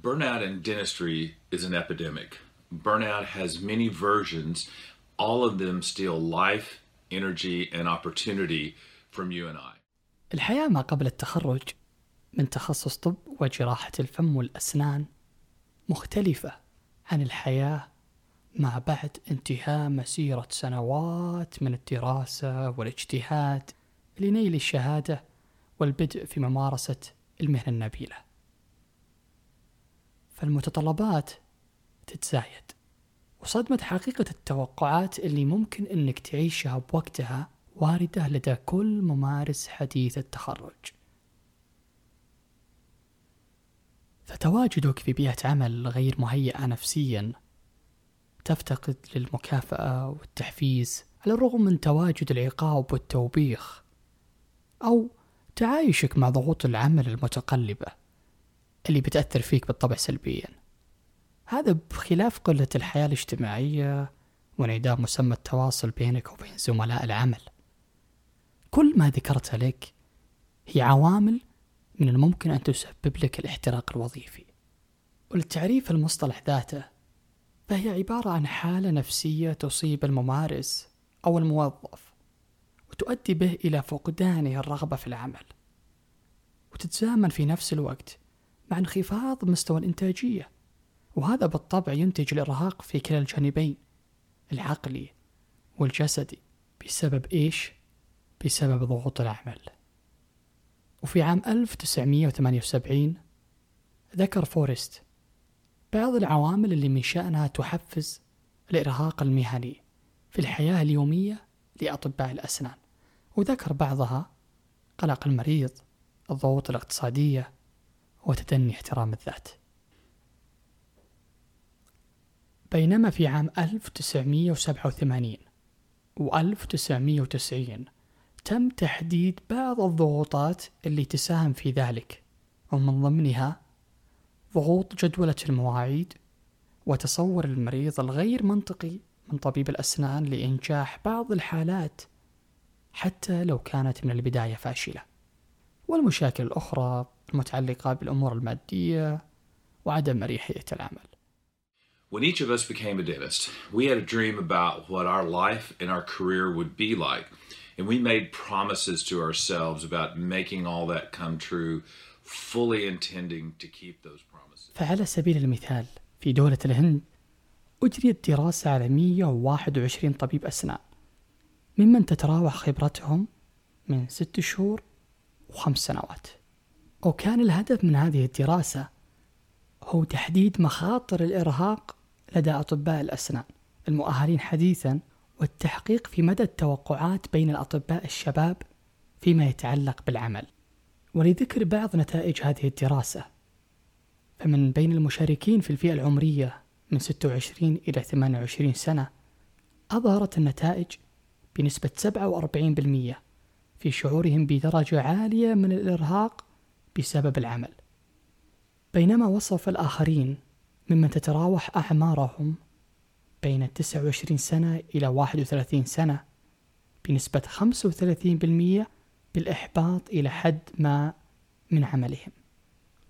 Burnout in dentistry is an epidemic. Burnout has many versions. All of them steal life, energy, and opportunity from you and I. الحياة ما قبل التخرج من تخصص طب وجراحة الفم والأسنان مختلفة عن الحياة ما بعد انتهاء مسيرة سنوات من الدراسة والاجتهاد لنيل الشهادة والبدء في ممارسة المهنة النبيلة. فالمتطلبات تتزايد وصدمة حقيقة التوقعات اللي ممكن إنك تعيشها بوقتها واردة لدى كل ممارس حديث التخرج. فتواجدك في بيئة عمل غير مهيئة نفسيا تفتقد للمكافأة والتحفيز على الرغم من تواجد العقاب والتوبيخ أو تعايشك مع ضغوط العمل المتقلبة اللي بتأثر فيك بالطبع سلبيا. هذا بخلاف قلة الحياة الاجتماعية وانعدام مسمى التواصل بينك وبين زملاء العمل. كل ما ذكرتها لك هي عوامل من الممكن أن تسبب لك الاحتراق الوظيفي. وللتعريف المصطلح ذاته فهي عبارة عن حالة نفسية تصيب الممارس أو الموظف وتؤدي به إلى فقدانه الرغبة في العمل. وتتزامن في نفس الوقت مع انخفاض مستوى الإنتاجية وهذا بالطبع ينتج الإرهاق في كلا الجانبين العقلي والجسدي. بسبب إيش؟ بسبب ضغوط العمل. وفي عام 1978 ذكر فورست بعض العوامل اللي من شأنها تحفز الإرهاق المهني في الحياة اليومية لأطباء الأسنان. وذكر بعضها قلق المريض الضغوط الاقتصادية وتدني احترام الذات. بينما في عام 1987 و 1990 تم تحديد بعض الضغوطات اللي تساهم في ذلك ومن ضمنها ضغوط جدولة المواعيد وتصور المريض الغير منطقي من طبيب الأسنان لإنجاح بعض الحالات حتى لو كانت من البداية فاشلة. والمشاكل الأخرى المتعلقة بالأمور المادية وعدم أريحية العمل When each of us became a dentist, we had a dream about what our life and our career would be like. And we made promises to ourselves about making all that come true, fully intending to keep those promises. فعلى سبيل المثال في دولة الهند أجريت دراسة على 121 طبيب أسنان ممن تتراوح خبرتهم من ست شهور وخمس سنوات وكان الهدف من هذه الدراسة هو تحديد مخاطر الإرهاق لدى أطباء الأسنان المؤهلين حديثا والتحقيق في مدى التوقعات بين الأطباء الشباب فيما يتعلق بالعمل. ولذكر بعض نتائج هذه الدراسة فمن بين المشاركين في الفئة العمرية من 26 إلى 28 سنة أظهرت النتائج بنسبة 47% في شعورهم بدرجة عالية من الإرهاق بسبب العمل بينما وصف الآخرين ممن تتراوح أعمارهم بين 29 سنة إلى 31 سنة بنسبة 35% بالإحباط إلى حد ما من عملهم.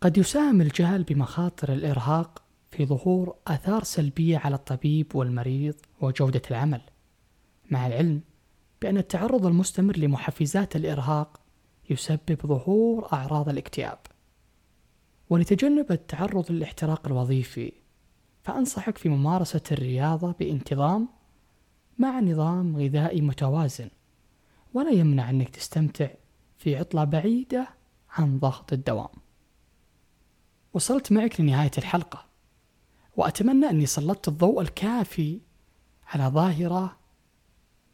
قد يساهم الجهل بمخاطر الإرهاق في ظهور آثار سلبية على الطبيب والمريض وجودة العمل، مع العلم بأن التعرض المستمر لمحفزات الإرهاق يسبب ظهور أعراض الاكتئاب. ولتجنب التعرض للاحتراق الوظيفي فأنصحك في ممارسة الرياضة بانتظام مع نظام غذائي متوازن ولا يمنع أنك تستمتع في عطلة بعيدة عن ضغط الدوام وصلت معك لنهاية الحلقة وأتمنى أني سلطت الضوء الكافي على ظاهرة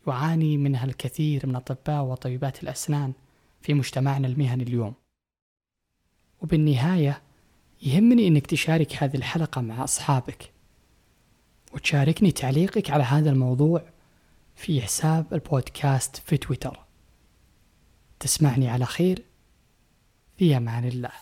يعاني منها الكثير من أطباء وطبيبات الأسنان في مجتمعنا المهني اليوم. وبالنهاية يهمني أنك تشارك هذه الحلقة مع أصحابك وتشاركني تعليقك على هذا الموضوع في حساب البودكاست في تويتر. تسمعني على خير في أمان الله.